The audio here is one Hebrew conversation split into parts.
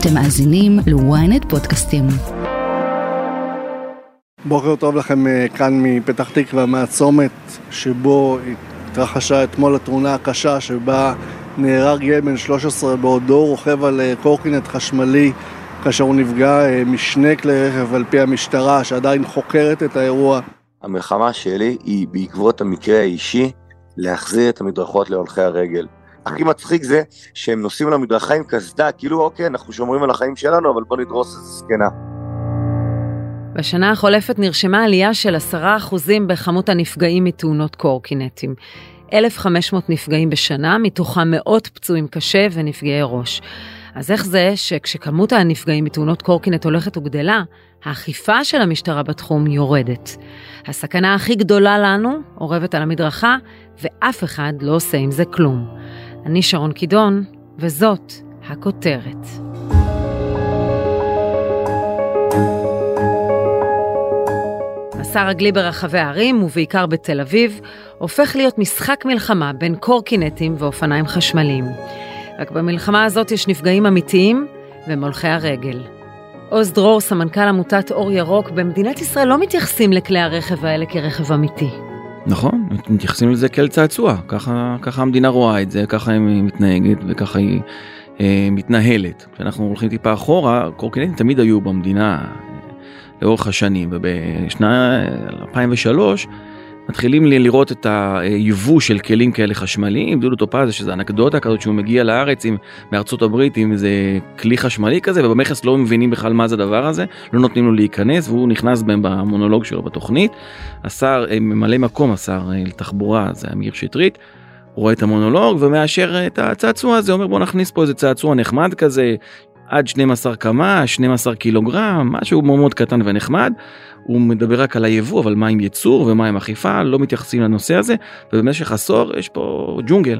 אתם מאזינים ל-ynet פודקאסטים. בוקר טוב לכם אה, כאן מפתח תקווה, מהצומת שבו התרחשה אתמול התאונה הקשה שבה נהרג ילד בן 13 בעודו רוכב על אה, קורקינט חשמלי כאשר הוא נפגע אה, משני כלי רכב על פי המשטרה שעדיין חוקרת את האירוע. המלחמה שלי היא בעקבות המקרה האישי להחזיר את המדרכות להולכי הרגל. הכי מצחיק זה שהם נוסעים על המדרכה עם קסדה, כאילו אוקיי, אנחנו שומרים על החיים שלנו, אבל בוא נדרוס איזה זקנה. בשנה החולפת נרשמה עלייה של 10% בכמות הנפגעים מתאונות קורקינטים. 1,500 נפגעים בשנה, מתוכם מאות פצועים קשה ונפגעי ראש. אז איך זה שכשכמות הנפגעים מתאונות קורקינט הולכת וגדלה, האכיפה של המשטרה בתחום יורדת? הסכנה הכי גדולה לנו אורבת על המדרכה, ואף אחד לא עושה עם זה כלום. אני שרון קידון, וזאת הכותרת. מסע רגלי ברחבי הערים, ובעיקר בתל אביב, הופך להיות משחק מלחמה בין קורקינטים ואופניים חשמליים. רק במלחמה הזאת יש נפגעים אמיתיים והם הולכי הרגל. עוז דרור, סמנכ"ל עמותת אור ירוק, במדינת ישראל לא מתייחסים לכלי הרכב האלה כרכב אמיתי. נכון, מתייחסים לזה כאל צעצוע, ככה, ככה המדינה רואה את זה, ככה היא מתנהגת וככה היא אה, מתנהלת. כשאנחנו הולכים טיפה אחורה, קורקינטים תמיד היו במדינה לאורך השנים, ובשנה 2003 מתחילים לראות את היבוא של כלים כאלה חשמליים, דודו טופז, שזה אנקדוטה כזאת שהוא מגיע לארץ עם, מארצות הברית עם איזה כלי חשמלי כזה, ובמכס לא מבינים בכלל מה זה הדבר הזה, לא נותנים לו להיכנס, והוא נכנס בהם במונולוג שלו בתוכנית. השר, אה, ממלא מקום השר אה, לתחבורה, זה אמיר שטרית, רואה את המונולוג ומאשר את הצעצוע הזה, אומר בוא נכניס פה איזה צעצוע נחמד כזה, עד 12 קמ"ש, 12 קילוגרם, משהו מאוד מאוד קטן ונחמד. הוא מדבר רק על היבוא, אבל מה עם ייצור ומה עם אכיפה, לא מתייחסים לנושא הזה, ובמשך עשור יש פה ג'ונגל.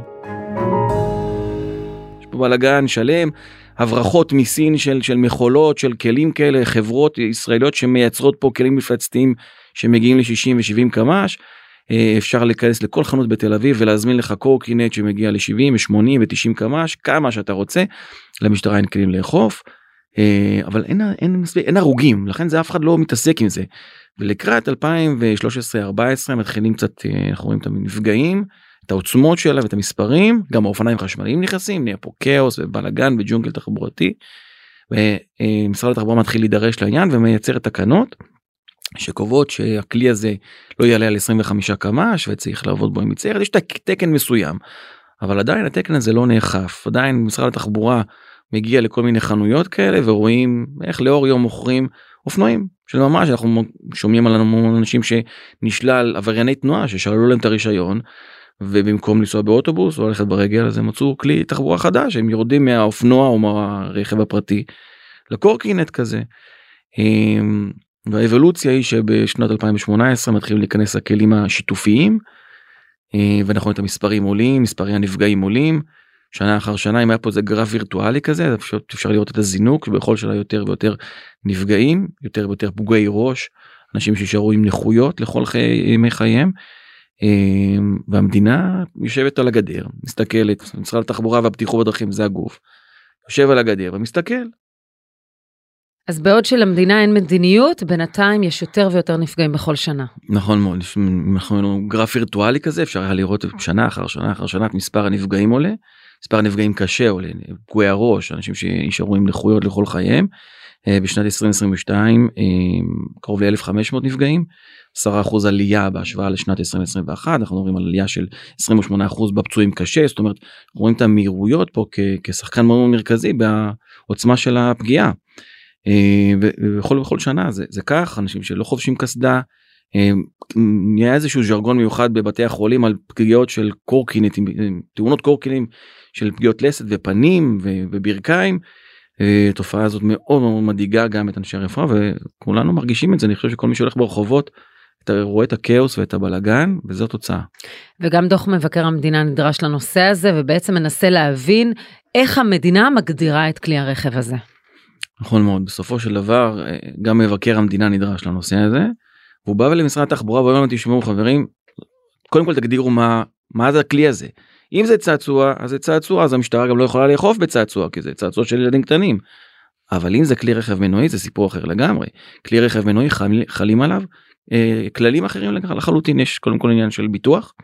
יש פה בלאגן שלם, הברחות מסין של, של מכולות, של כלים כאלה, חברות ישראליות שמייצרות פה כלים מפלצתיים שמגיעים ל-60 ו-70 קמ"ש. אה, אפשר להיכנס לכל חנות בתל אביב ולהזמין לך קורקינט שמגיע ל-70 ו-80 ו-90 קמ"ש, כמה שאתה רוצה. למשטרה אין כלים לאכוף. אה, אבל אין, אין, אין, אין הרוגים לכן זה אף אחד לא מתעסק עם זה. ולקראת 2013-2014 מתחילים קצת אה, אנחנו רואים את הנפגעים את העוצמות שלה ואת המספרים גם האופניים חשמליים נכנסים נהיה פה כאוס ובלאגן וג'ונגל תחבורתי. ומשרד התחבורה מתחיל להידרש לעניין ומייצר תקנות שקובעות שהכלי הזה לא יעלה על 25 קמ"ש וצריך לעבוד בו עם מצערת יש תקן מסוים. אבל עדיין התקן הזה לא נאכף עדיין משרד התחבורה מגיע לכל מיני חנויות כאלה ורואים איך לאור יום מוכרים אופנועים של ממש אנחנו שומעים על אנשים שנשלל עברייני תנועה ששללו להם את הרישיון ובמקום לנסוע באוטובוס או ללכת ברגל אז הם מצאו כלי תחבורה חדש הם יורדים מהאופנוע או מהרכב הפרטי לקורקינט כזה. והאבולוציה היא שבשנת 2018 מתחילים להיכנס הכלים השיתופיים אה, ואנחנו את המספרים עולים מספרי הנפגעים עולים. שנה אחר שנה אם היה פה איזה גרף וירטואלי כזה אפשר, אפשר לראות את הזינוק בכל שנה יותר ויותר נפגעים יותר ויותר פגועי ראש אנשים שישארו עם נכויות לכל חיי, ימי חייהם. אמ, והמדינה יושבת על הגדר מסתכלת משרד התחבורה והבטיחות בדרכים זה הגוף. יושב על הגדר ומסתכל. אז בעוד שלמדינה אין מדיניות בינתיים יש יותר ויותר נפגעים בכל שנה. נכון מאוד אנחנו גרף וירטואלי כזה אפשר היה לראות שנה אחר שנה אחר שנה מספר הנפגעים עולה מספר הנפגעים קשה עולה, פגועי הראש, אנשים שנשארו עם נכויות לכל חייהם. אה, בשנת 2022 אה, קרוב ל-1500 נפגעים, 10% עלייה בהשוואה לשנת 2021, אנחנו רואים על עלייה של 28% בפצועים קשה, זאת אומרת רואים את המהירויות פה כשחקן מאוד מרכזי בעוצמה של הפגיעה. אה, ובכל בכל שנה זה, זה כך, אנשים שלא חובשים קסדה, נהיה איזשהו ז'רגון מיוחד בבתי החולים על פגיעות של קורקינטים, תאונות קורקינטים של פגיעות לסת ופנים וברכיים. התופעה אה, הזאת מאוד מאוד מדאיגה גם את אנשי הרפואה וכולנו מרגישים את זה אני חושב שכל מי שהולך ברחובות אתה רואה את הכאוס ואת הבלגן וזו תוצאה. וגם דוח מבקר המדינה נדרש לנושא הזה ובעצם מנסה להבין איך המדינה מגדירה את כלי הרכב הזה. נכון מאוד בסופו של דבר אה, גם מבקר המדינה נדרש לנושא הזה. והוא בא למשרד התחבורה ואומר להם תשמעו חברים קודם כל תגדירו מה מה זה הכלי הזה אם זה צעצוע אז זה צעצוע אז המשטרה גם לא יכולה לאכוף בצעצוע כי זה צעצוע של ילדים קטנים. אבל אם זה כלי רכב מנועי זה סיפור אחר לגמרי. כלי רכב מנועי חל, חלים עליו אה, כללים אחרים לחלוטין יש קודם כל עניין של ביטוח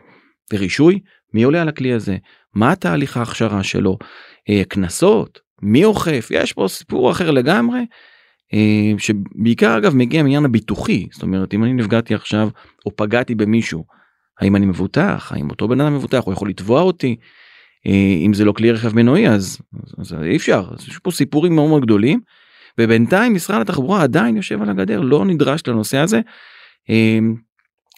ורישוי מי עולה על הכלי הזה מה תהליך ההכשרה שלו אה, קנסות מי אוכף? יש פה סיפור אחר לגמרי. אה, שבעיקר אגב מגיע מעניין הביטוחי. זאת אומרת אם אני נפגעתי עכשיו או פגעתי במישהו האם אני מבוטח? האם אותו בן אדם מבוטח? הוא יכול לתבוע אותי? אה, אם זה לא כלי רכב מנועי אז, אז אי אפשר. אז יש פה סיפורים מאוד מאוד גדולים ובינתיים משרד התחבורה עדיין יושב על הגדר לא נדרש לנושא הזה. אה,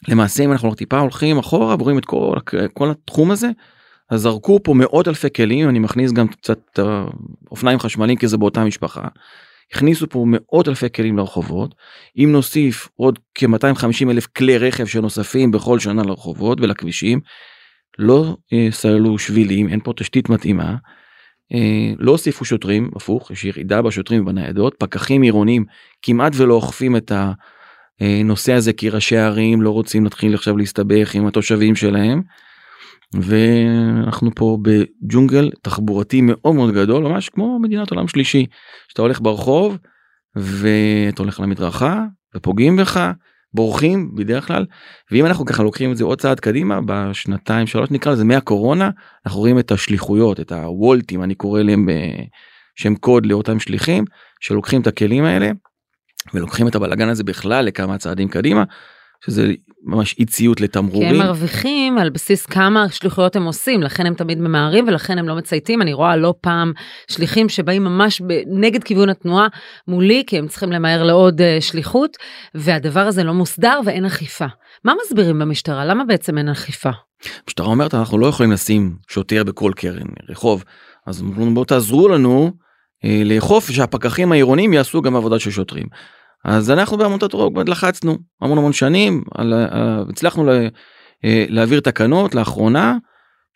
למעשה אם אנחנו טיפה הולכים אחורה ורואים את כל, כל התחום הזה אז זרקו פה מאות אלפי כלים אני מכניס גם קצת אופניים חשמליים כי זה באותה משפחה. הכניסו פה מאות אלפי כלים לרחובות אם נוסיף עוד כ-250 אלף כלי רכב שנוספים בכל שנה לרחובות ולכבישים לא אה, סללו שבילים אין פה תשתית מתאימה. אה, לא הוסיפו שוטרים הפוך יש ירידה בשוטרים ובניידות פקחים עירונים כמעט ולא אוכפים את הנושא הזה כי ראשי הערים לא רוצים להתחיל עכשיו להסתבך עם התושבים שלהם. ואנחנו פה בג'ונגל תחבורתי מאוד מאוד גדול ממש כמו מדינת עולם שלישי שאתה הולך ברחוב ואתה הולך למדרכה ופוגעים בך בורחים בדרך כלל ואם אנחנו ככה לוקחים את זה עוד צעד קדימה בשנתיים שלוש נקרא לזה מהקורונה אנחנו רואים את השליחויות את הוולטים אני קורא להם בשם קוד לאותם שליחים שלוקחים את הכלים האלה ולוקחים את הבלאגן הזה בכלל לכמה צעדים קדימה שזה ממש אי ציות לתמרורים. כי הם מרוויחים על בסיס כמה שליחויות הם עושים, לכן הם תמיד ממהרים ולכן הם לא מצייתים. אני רואה לא פעם שליחים שבאים ממש נגד כיוון התנועה מולי, כי הם צריכים למהר לעוד uh, שליחות, והדבר הזה לא מוסדר ואין אכיפה. מה מסבירים במשטרה? למה בעצם אין אכיפה? המשטרה אומרת אנחנו לא יכולים לשים שוטר בכל קרן רחוב, אז בואו תעזרו לנו אה, לאכוף שהפקחים העירוניים יעשו גם עבודה של שוטרים. אז אנחנו בעמותת רוק לחצנו המון המון שנים, על, על, הצלחנו לה, אה, להעביר תקנות לאחרונה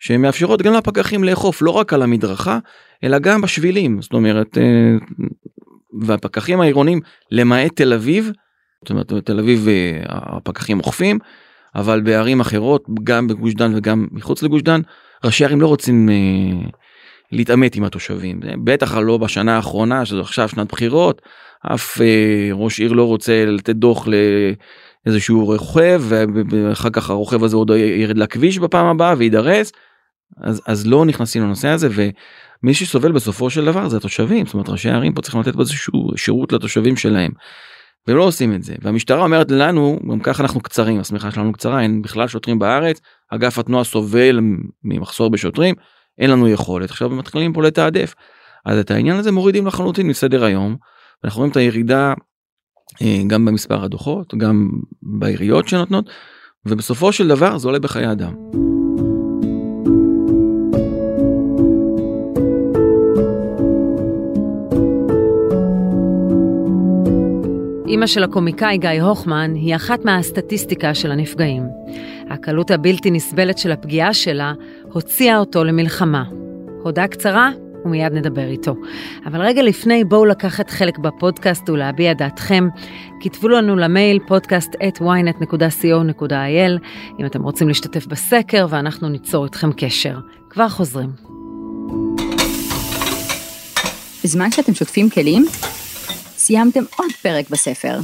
שמאפשרות גם לפקחים לאכוף לא רק על המדרכה אלא גם בשבילים. זאת אומרת אה, והפקחים העירונים למעט תל אביב זאת אומרת בתל אביב אה, הפקחים אוכפים אבל בערים אחרות גם בגוש דן וגם מחוץ לגוש דן ראשי ערים לא רוצים להתעמת עם התושבים. בטח לא בשנה האחרונה שזו עכשיו שנת בחירות אף אה, ראש עיר לא רוצה לתת דוח לאיזשהו רוכב ואחר כך הרוכב הזה עוד ירד לכביש בפעם הבאה ויידרס אז אז לא נכנסים לנושא הזה ומי שסובל בסופו של דבר זה התושבים זאת אומרת ראשי הערים פה צריכים לתת איזשהו שירות לתושבים שלהם. והם לא עושים את זה והמשטרה אומרת לנו גם ככה אנחנו קצרים השמיכה שלנו קצרה אין בכלל שוטרים בארץ אגף התנועה סובל ממחסור בשוטרים אין לנו יכולת עכשיו מתחילים פה לתעדף. אז את העניין הזה מורידים לחלוטין מסדר היום אנחנו רואים את הירידה אה, גם במספר הדוחות גם בעיריות שנותנות ובסופו של דבר זה עולה בחיי אדם. אימא של הקומיקאי גיא הוכמן היא אחת מהסטטיסטיקה של הנפגעים. הקלות הבלתי נסבלת של הפגיעה שלה הוציאה אותו למלחמה. הודעה קצרה ומיד נדבר איתו. אבל רגע לפני, בואו לקחת חלק בפודקאסט ולהביע דעתכם. כתבו לנו למייל podcast at ynet.co.il אם אתם רוצים להשתתף בסקר ואנחנו ניצור איתכם קשר. כבר חוזרים. בזמן שאתם שוטפים כלים, סיימתם עוד פרק בספר.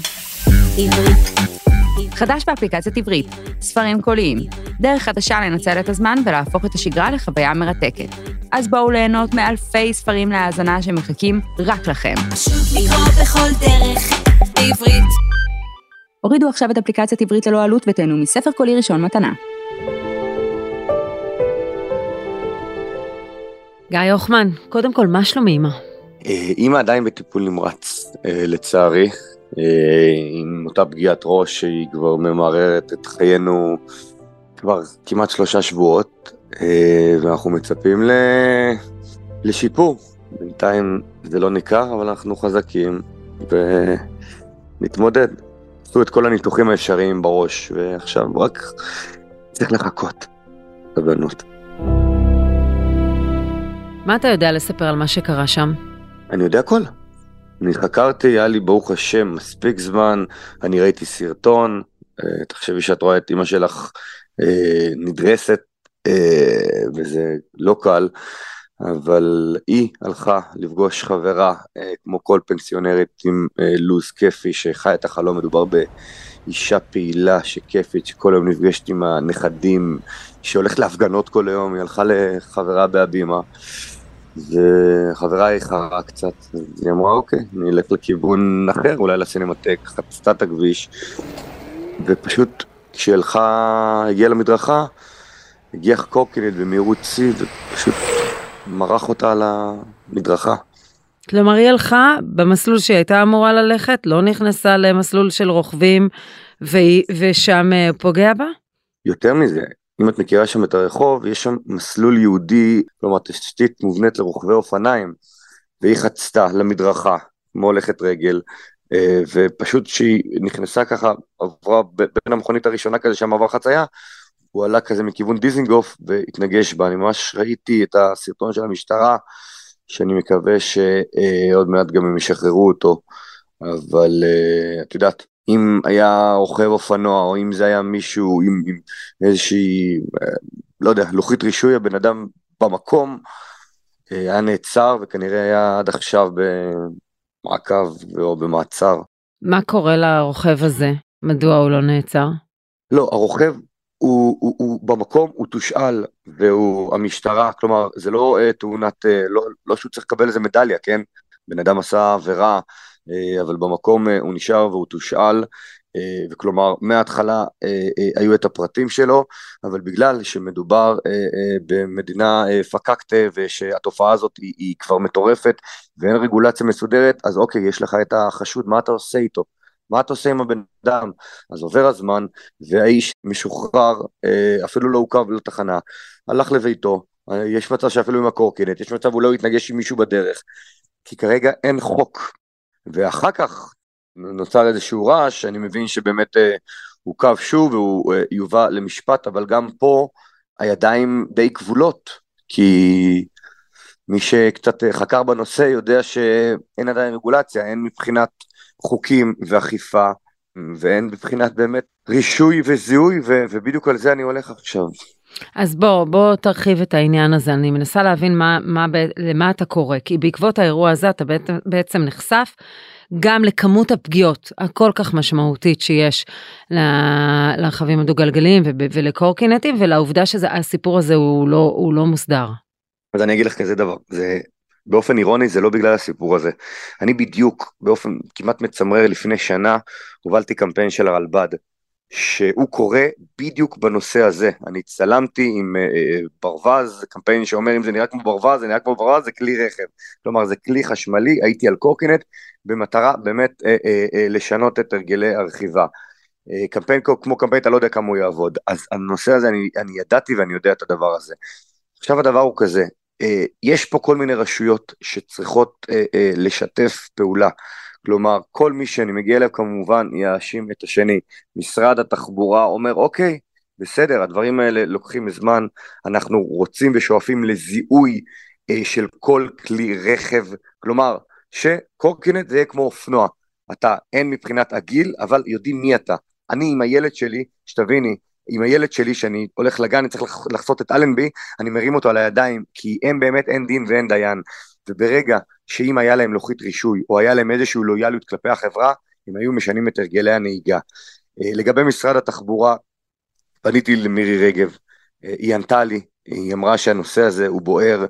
חדש באפליקציית עברית, ספרים קוליים, דרך חדשה לנצל את הזמן ולהפוך את השגרה לחוויה מרתקת. אז בואו ליהנות מאלפי ספרים להאזנה שמחכים רק לכם. פשוט לקרוא בכל דרך, בעברית. הורידו עכשיו את אפליקציית עברית ללא עלות ותהנו מספר קולי ראשון מתנה. גיא הוחמן, קודם כל, מה שלומי אמא? אימא עדיין בטיפול נמרץ, אה, לצערי, אה, עם אותה פגיעת ראש שהיא כבר ממררת את חיינו כבר כמעט שלושה שבועות, אה, ואנחנו מצפים ל... לשיפור. בינתיים זה לא ניכר, אבל אנחנו חזקים ונתמודד. עשו את כל הניתוחים האפשריים בראש, ועכשיו רק צריך לחכות. סבלנות. מה אתה יודע לספר על מה שקרה שם? אני יודע הכל. אני חקרתי, היה לי ברוך השם מספיק זמן, אני ראיתי סרטון, אה, תחשבי שאת רואה את אמא שלך אה, נדרסת, אה, וזה לא קל. אבל היא הלכה לפגוש חברה כמו כל פנסיונרית עם לו"ז כיפי שחי את החלום, מדובר באישה פעילה שכיפית שכל היום נפגשת עם הנכדים, שהולכת להפגנות כל היום, היא הלכה לחברה בהבימה וחברה איחרה קצת, היא אמרה אוקיי, אני אלך לכיוון אחר, אולי לסינמטק, חצתה את הכביש ופשוט כשהיא הלכה, הגיעה למדרכה, הגיח קורקינט במהירות שיא ופשוט מרח אותה על המדרכה. כלומר, היא הלכה במסלול שהיא הייתה אמורה ללכת, לא נכנסה למסלול של רוכבים. ושם אה, פוגע בה? יותר מזה, אם את מכירה שם את הרחוב, יש שם מסלול יהודי, כלומר תשתית מובנית לרוכבי אופניים, והיא חצתה למדרכה, כמו הולכת רגל, אה, ופשוט כשהיא נכנסה ככה, עברה בין המכונית הראשונה כזה שהמעבר חצייה, הוא עלה כזה מכיוון דיזינגוף והתנגש בה, אני ממש ראיתי את הסרטון של המשטרה, שאני מקווה שעוד מעט גם הם ישחררו אותו, אבל אה, את יודעת, אם היה רוכב אופנוע, או אם זה היה מישהו עם, עם איזושהי, אה, לא יודע, לוחית רישוי, הבן אדם במקום אה, היה נעצר וכנראה היה עד עכשיו במעקב או במעצר. מה קורה לרוכב הזה? מדוע הוא לא נעצר? לא, הרוכב הוא, הוא, הוא במקום, הוא תושאל, והוא המשטרה, כלומר, זה לא uh, תאונת, uh, לא, לא שהוא צריך לקבל איזה מדליה, כן? בן אדם עשה עבירה, אבל במקום uh, הוא נשאר והוא תושאל, uh, וכלומר, מההתחלה היו את הפרטים שלו, אבל בגלל שמדובר במדינה פקקטה, ושהתופעה הזאת היא, היא כבר מטורפת, ואין רגולציה מסודרת, אז אוקיי, יש לך את החשוד, מה אתה עושה איתו? מה אתה עושה עם הבן אדם? אז עובר הזמן, והאיש משוחרר, אה, אפילו לא עוכב לתחנה, הלך לביתו, אה, יש מצב שאפילו עם הקורקינט, יש מצב הוא לא יתנגש עם מישהו בדרך, כי כרגע אין חוק. ואחר כך נוצר איזשהו רעש, אני מבין שבאמת אה, הוא קו שוב והוא יובא למשפט, אבל גם פה הידיים די כבולות, כי מי שקצת חקר בנושא יודע שאין עדיין רגולציה, אין מבחינת חוקים ואכיפה, ואין מבחינת באמת רישוי וזיהוי, ו- ובדיוק על זה אני הולך עכשיו. אז בוא, בוא תרחיב את העניין הזה, אני מנסה להבין מה, מה, למה אתה קורא, כי בעקבות האירוע הזה אתה בעצם נחשף גם לכמות הפגיעות הכל כך משמעותית שיש לרכבים הדו-גלגליים ולקורקינטים, ולעובדה שהסיפור הזה הוא לא, הוא לא מוסדר. אז אני אגיד לך כזה דבר, זה באופן אירוני זה לא בגלל הסיפור הזה. אני בדיוק, באופן כמעט מצמרר לפני שנה, הובלתי קמפיין של הרלב"ד, שהוא קורה בדיוק בנושא הזה. אני צלמתי עם אה, אה, ברווז, קמפיין שאומר אם זה נראה כמו ברווז, זה נראה כמו ברווז, זה כלי רכב. כלומר זה כלי חשמלי, הייתי על קורקינט, במטרה באמת אה, לשנות את הרגלי הרכיבה. קמפיין כמו קמפיין, אתה לא יודע כמה הוא יעבוד. אז הנושא הזה, אני, אני ידעתי ואני יודע את הדבר הזה. עכשיו הדבר הוא כזה, יש פה כל מיני רשויות שצריכות לשתף פעולה. כלומר, כל מי שאני מגיע אליו כמובן יאשים את השני. משרד התחבורה אומר, אוקיי, בסדר, הדברים האלה לוקחים זמן, אנחנו רוצים ושואפים לזיהוי של כל כלי רכב, כלומר, שקורקינט זה יהיה כמו אופנוע. אתה, אין מבחינת הגיל, אבל יודעים מי אתה. אני עם הילד שלי, שתביני, עם הילד שלי שאני הולך לגן, אני צריך לחסות את אלנבי, אני מרים אותו על הידיים, כי הם באמת אין דין ואין דיין. וברגע שאם היה להם לוחית רישוי, או היה להם איזושהי לויאליות כלפי החברה, הם היו משנים את הרגלי הנהיגה. אה, לגבי משרד התחבורה, פניתי למירי רגב, אה, היא ענתה לי, היא אמרה שהנושא הזה הוא בוער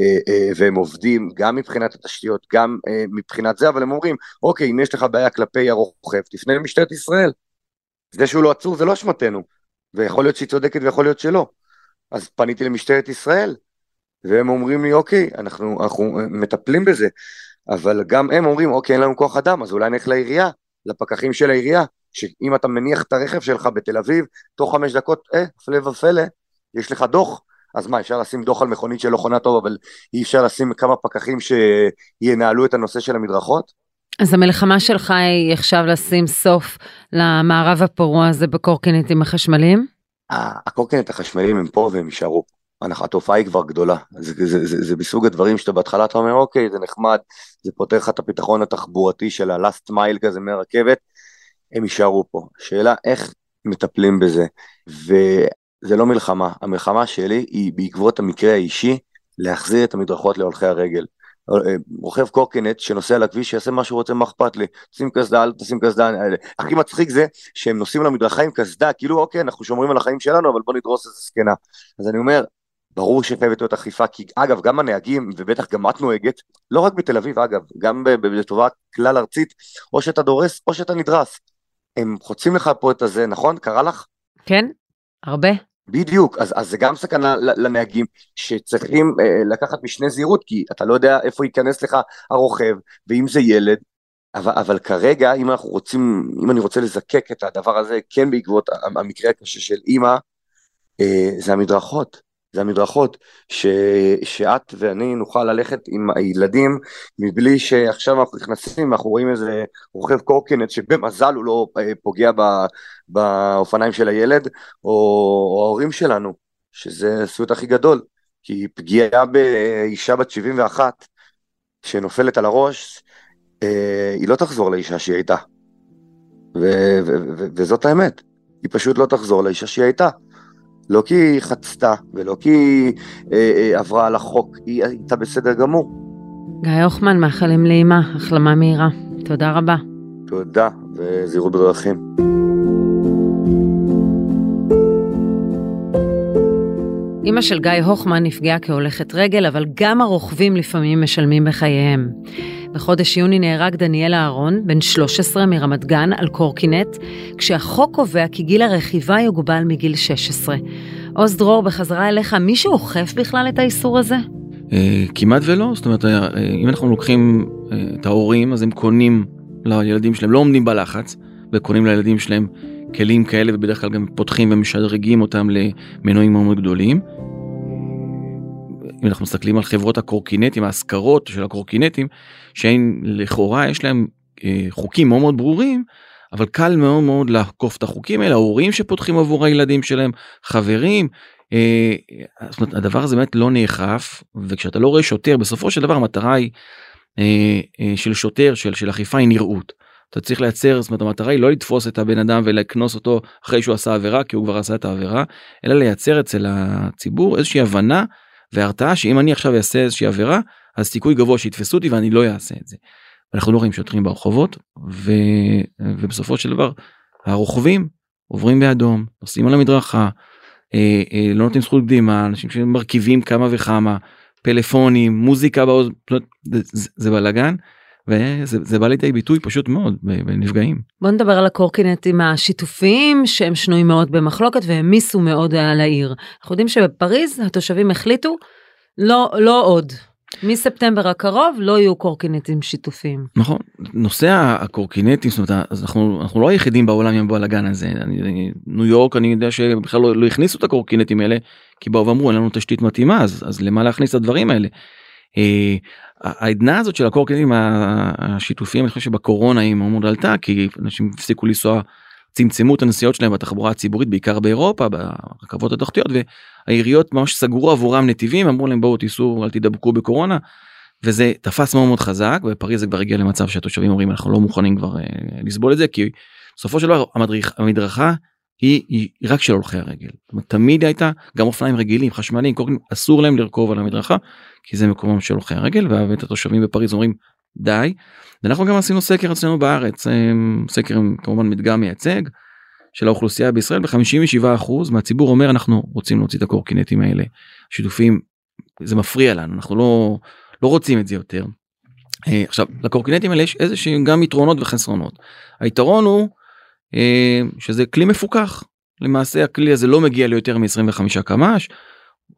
אה, והם עובדים גם מבחינת התשתיות, גם מבחינת זה, אבל הם אומרים, אוקיי, אם יש לך בעיה כלפי הרוכב, תפנה למשטרת ישראל. זה שהוא לא עצור זה לא אשמתנו, ויכול להיות שהיא צודקת ויכול להיות שלא. אז פניתי למשטרת ישראל, והם אומרים לי, אוקיי, אנחנו, אנחנו מטפלים בזה, אבל גם הם אומרים, אוקיי, אין לנו כוח אדם, אז אולי נלך לעירייה, לפקחים של העירייה, שאם אתה מניח את הרכב שלך בתל אביב, תוך חמש דקות, אה, הפלא ופלא, יש לך דוח, אז מה, אפשר לשים דוח על מכונית שלא חונה טוב, אבל אי אפשר לשים כמה פקחים שינהלו את הנושא של המדרכות? אז המלחמה שלך היא עכשיו לשים סוף למערב הפרוע הזה בקורקינטים החשמליים? הקורקינט החשמליים הם פה והם יישארו. התופעה היא כבר גדולה, זה, זה, זה, זה, מסוג הדברים שאתה בהתחלה אתה אומר אוקיי זה נחמד, זה פותר לך את הפתרון התחבורתי של ה-last mile כזה מהרכבת, הם יישארו פה. שאלה איך מטפלים בזה, וזה לא מלחמה, המלחמה שלי היא בעקבות המקרה האישי להחזיר את המדרכות להולכי הרגל. אה, רוכב קורקינט שנוסע על הכביש שיעשה מה שהוא רוצה מה אכפת לי? שים קסדה אל תשים קסדה הכי מצחיק זה שהם נוסעים למדרכה עם קסדה כאילו אוקיי אנחנו שומרים על החיים שלנו אבל בוא נדרוס איזה זקנה. אז אני אומר ברור שחייבת להיות אכיפה כי אגב גם הנהגים ובטח גם את נוהגת לא רק בתל אביב אגב גם לטובת כלל ארצית או שאתה דורס או שאתה נדרס. הם חוצים לך פה את הזה נכון? קרה לך? כן הרבה. בדיוק, אז, אז זה גם סכנה לנהגים שצריכים אה, לקחת משנה זהירות, כי אתה לא יודע איפה ייכנס לך הרוכב, ואם זה ילד, אבל, אבל כרגע, אם אנחנו רוצים, אם אני רוצה לזקק את הדבר הזה, כן בעקבות המקרה הקשה של אימא, אה, זה המדרכות. זה המדרכות, ש, שאת ואני נוכל ללכת עם הילדים מבלי שעכשיו אנחנו נכנסים, אנחנו רואים איזה רוכב קורקינט שבמזל הוא לא אה, פוגע באופניים של הילד, או, או ההורים שלנו, שזה הסיוט הכי גדול, כי פגיעה באישה בת 71 שנופלת על הראש, אה, היא לא תחזור לאישה שהיא הייתה. ו- ו- ו- וזאת האמת, היא פשוט לא תחזור לאישה שהיא הייתה. לא כי היא חצתה ולא כי היא אה, אה, עברה על החוק, היא הייתה בסדר גמור. גיא הוחמן, מאחלים לאמא, החלמה מהירה. תודה רבה. תודה, וזהירות בדרכים. אמא של גיא הוחמן נפגעה כהולכת רגל, אבל גם הרוכבים לפעמים משלמים בחייהם. בחודש יוני נהרג דניאל אהרון, בן 13 מרמת גן, על קורקינט, כשהחוק קובע כי גיל הרכיבה יוגבל מגיל 16. עוז דרור, בחזרה אליך, מישהו אוכף בכלל את האיסור הזה? אה, כמעט ולא, זאת אומרת, אה, אם אנחנו לוקחים אה, את ההורים, אז הם קונים לילדים שלהם, לא עומדים בלחץ, וקונים לילדים שלהם כלים כאלה, ובדרך כלל גם פותחים ומשדרגים אותם למנועים מאוד גדולים. אם אנחנו מסתכלים על חברות הקורקינטים, ההשכרות של הקורקינטים, שהן לכאורה יש להם אה, חוקים מאוד מאוד ברורים, אבל קל מאוד מאוד לעקוף את החוקים האלה, ההורים שפותחים עבור הילדים שלהם, חברים. אה, זאת אומרת, הדבר הזה באמת לא נאכף, וכשאתה לא רואה שוטר, בסופו של דבר המטרה היא אה, אה, של שוטר, של, של אכיפה היא נראות. אתה צריך לייצר, זאת אומרת המטרה היא לא לתפוס את הבן אדם ולקנוס אותו אחרי שהוא עשה עבירה, כי הוא כבר עשה את העבירה, אלא לייצר אצל הציבור איזושהי הבנה והרתעה שאם אני עכשיו אעשה איזושהי עבירה אז סיכוי גבוה שיתפסו אותי ואני לא אעשה את זה. אנחנו לא רואים שוטרים ברחובות ו... ובסופו של דבר הרוכבים עוברים באדום נוסעים על המדרכה אה, אה, לא נותנים זכות קדימה אנשים שמרכיבים כמה וכמה פלאפונים מוזיקה באוז... זה, זה, בלאגן. וזה בא לידי ביטוי פשוט מאוד בנפגעים. בוא נדבר על הקורקינטים השיתופיים שהם שנויים מאוד במחלוקת והעמיסו מאוד על העיר. אנחנו יודעים שבפריז התושבים החליטו לא לא עוד. מספטמבר הקרוב לא יהיו קורקינטים שיתופיים. נכון נושא הקורקינטים זאת אומרת אנחנו אנחנו לא היחידים בעולם עם הבלאגן הזה אני, ניו יורק אני יודע שבכלל לא, לא הכניסו את הקורקינטים האלה כי באו ואמרו אין לנו תשתית מתאימה אז אז למה להכניס את הדברים האלה. העדנה הזאת של הקורקינטים השיתופיים אני חושב שבקורונה היא מאוד עלתה כי אנשים הפסיקו לנסוע צמצמו את הנסיעות שלהם בתחבורה הציבורית בעיקר באירופה ברכבות התחתיות והעיריות ממש סגרו עבורם נתיבים אמרו להם בואו תיסעו אל תדבקו בקורונה. וזה תפס מאוד מאוד חזק בפריז זה כבר הגיע למצב שהתושבים אומרים אנחנו לא מוכנים כבר אה, לסבול את זה כי בסופו של דבר המדריך, המדרכה היא, היא רק של הולכי הרגל. תמיד הייתה גם אופניים רגילים חשמליים אסור להם לרכוב על המדרכה כי זה מקומם של הולכי הרגל ואת התושבים בפריז אומרים די. ואנחנו גם עשינו סקר אצלנו בארץ אמ, סקר כמובן מדגם מייצג של האוכלוסייה בישראל ו-57% מהציבור אומר אנחנו רוצים להוציא את הקורקינטים האלה שיתופים זה מפריע לנו אנחנו לא לא רוצים את זה יותר. אה, עכשיו לקורקינטים האלה יש איזה שהם גם יתרונות וחסרונות. היתרון הוא אה, שזה כלי מפוקח למעשה הכלי הזה לא מגיע ליותר מ-25 קמ"ש.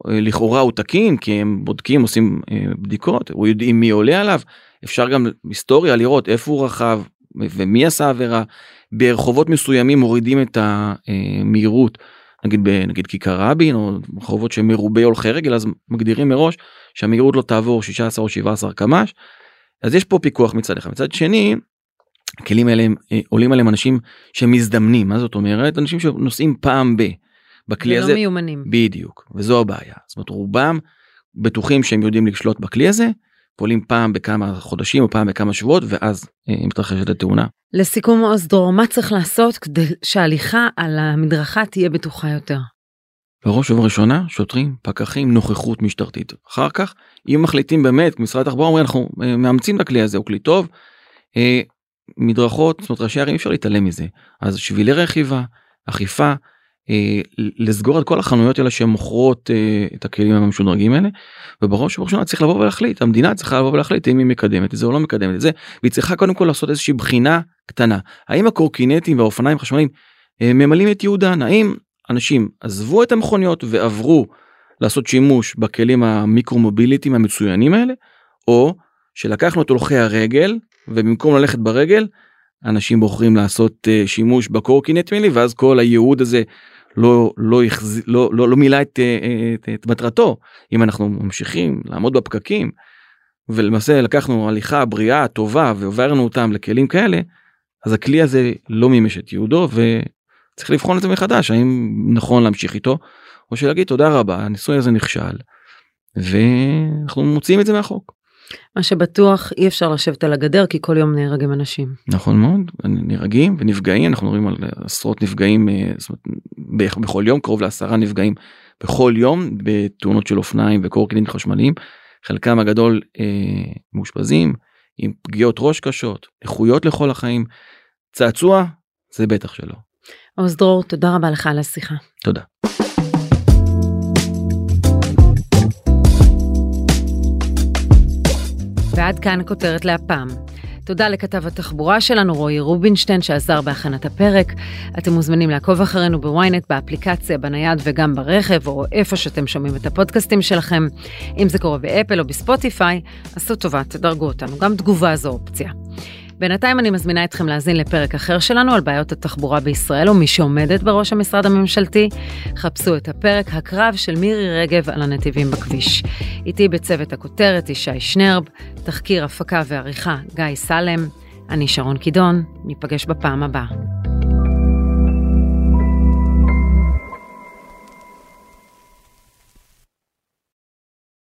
אה, לכאורה הוא תקין כי הם בודקים עושים אה, בדיקות הוא יודעים מי עולה עליו. אפשר גם היסטוריה לראות איפה הוא רכב ומי עשה עבירה. ברחובות מסוימים מורידים את המהירות. נגיד בנגיד כיכר רבין או רחובות שהם מרובי הולכי רגל אז מגדירים מראש שהמהירות לא תעבור 16 או 17 קמ"ש. אז יש פה פיקוח מצד אחד. מצד שני הכלים האלה אה, עולים עליהם אנשים שמזדמנים. מה זאת אומרת? אנשים שנוסעים פעם ב. בכלי הזה. מיומנים. בדיוק וזו הבעיה זאת אומרת רובם בטוחים שהם יודעים לשלוט בכלי הזה פועלים פעם בכמה חודשים או פעם בכמה שבועות ואז אה, מתרחשת התאונה. לסיכום עוז דרור מה צריך לעשות כדי שההליכה על המדרכה תהיה בטוחה יותר. בראש ובראשונה שוטרים, פקחים, נוכחות משטרתית. אחר כך, אם מחליטים באמת, משרד התחבורה אומר אנחנו אה, מאמצים את הכלי הזה, הוא כלי טוב, אה, מדרכות, זאת אומרת ראשי ערים אי אפשר להתעלם מזה. אז שבילי רכיבה, אכיפה, לסגור את כל החנויות האלה שמוכרות אה, את הכלים המשודרגים האלה ובראש ובראשונה צריך לבוא ולהחליט המדינה צריכה לבוא ולהחליט אם היא מקדמת את זה או לא מקדמת את זה והיא צריכה קודם כל לעשות איזושהי בחינה קטנה. האם הקורקינטים והאופניים חשמליים אה, ממלאים את יהודן האם אנשים עזבו את המכוניות ועברו לעשות שימוש בכלים המיקרו מוביליטיים המצוינים האלה או שלקחנו את הולכי הרגל ובמקום ללכת ברגל אנשים בוחרים לעשות שימוש בקורקינטים האלה ואז כל הייעוד הזה לא לא החז... לא לא לא מילא את, אה, את, את מטרתו אם אנחנו ממשיכים לעמוד בפקקים ולמעשה לקחנו הליכה בריאה טובה והעברנו אותם לכלים כאלה אז הכלי הזה לא מימש את ייעודו וצריך לבחון את זה מחדש האם נכון להמשיך איתו או שלהגיד תודה רבה הניסוי הזה נכשל ואנחנו מוציאים את זה מהחוק. מה שבטוח אי אפשר לשבת על הגדר כי כל יום נהרגים אנשים. נכון מאוד, נהרגים ונפגעים, אנחנו מדברים על עשרות נפגעים אה, בערך בכל יום, קרוב לעשרה נפגעים בכל יום בתאונות של אופניים וקורקינטים חשמליים, חלקם הגדול אה, מאושפזים עם פגיעות ראש קשות, איכויות לכל החיים, צעצוע זה בטח שלא. עוז דרור, תודה רבה לך על השיחה. תודה. ועד כאן כותרת להפעם. תודה לכתב התחבורה שלנו רועי רובינשטיין שעזר בהכנת הפרק. אתם מוזמנים לעקוב אחרינו בוויינט, באפליקציה, בנייד וגם ברכב, או איפה שאתם שומעים את הפודקאסטים שלכם. אם זה קורה באפל או בספוטיפיי, עשו טובה, תדרגו אותנו, גם תגובה זו אופציה. בינתיים אני מזמינה אתכם להאזין לפרק אחר שלנו על בעיות התחבורה בישראל ומי שעומדת בראש המשרד הממשלתי. חפשו את הפרק הקרב של מירי רגב על הנתיבים בכביש. איתי בצוות הכותרת ישי שנרב, תחקיר הפקה ועריכה גיא סלם, אני שרון קידון, ניפגש בפעם הבאה.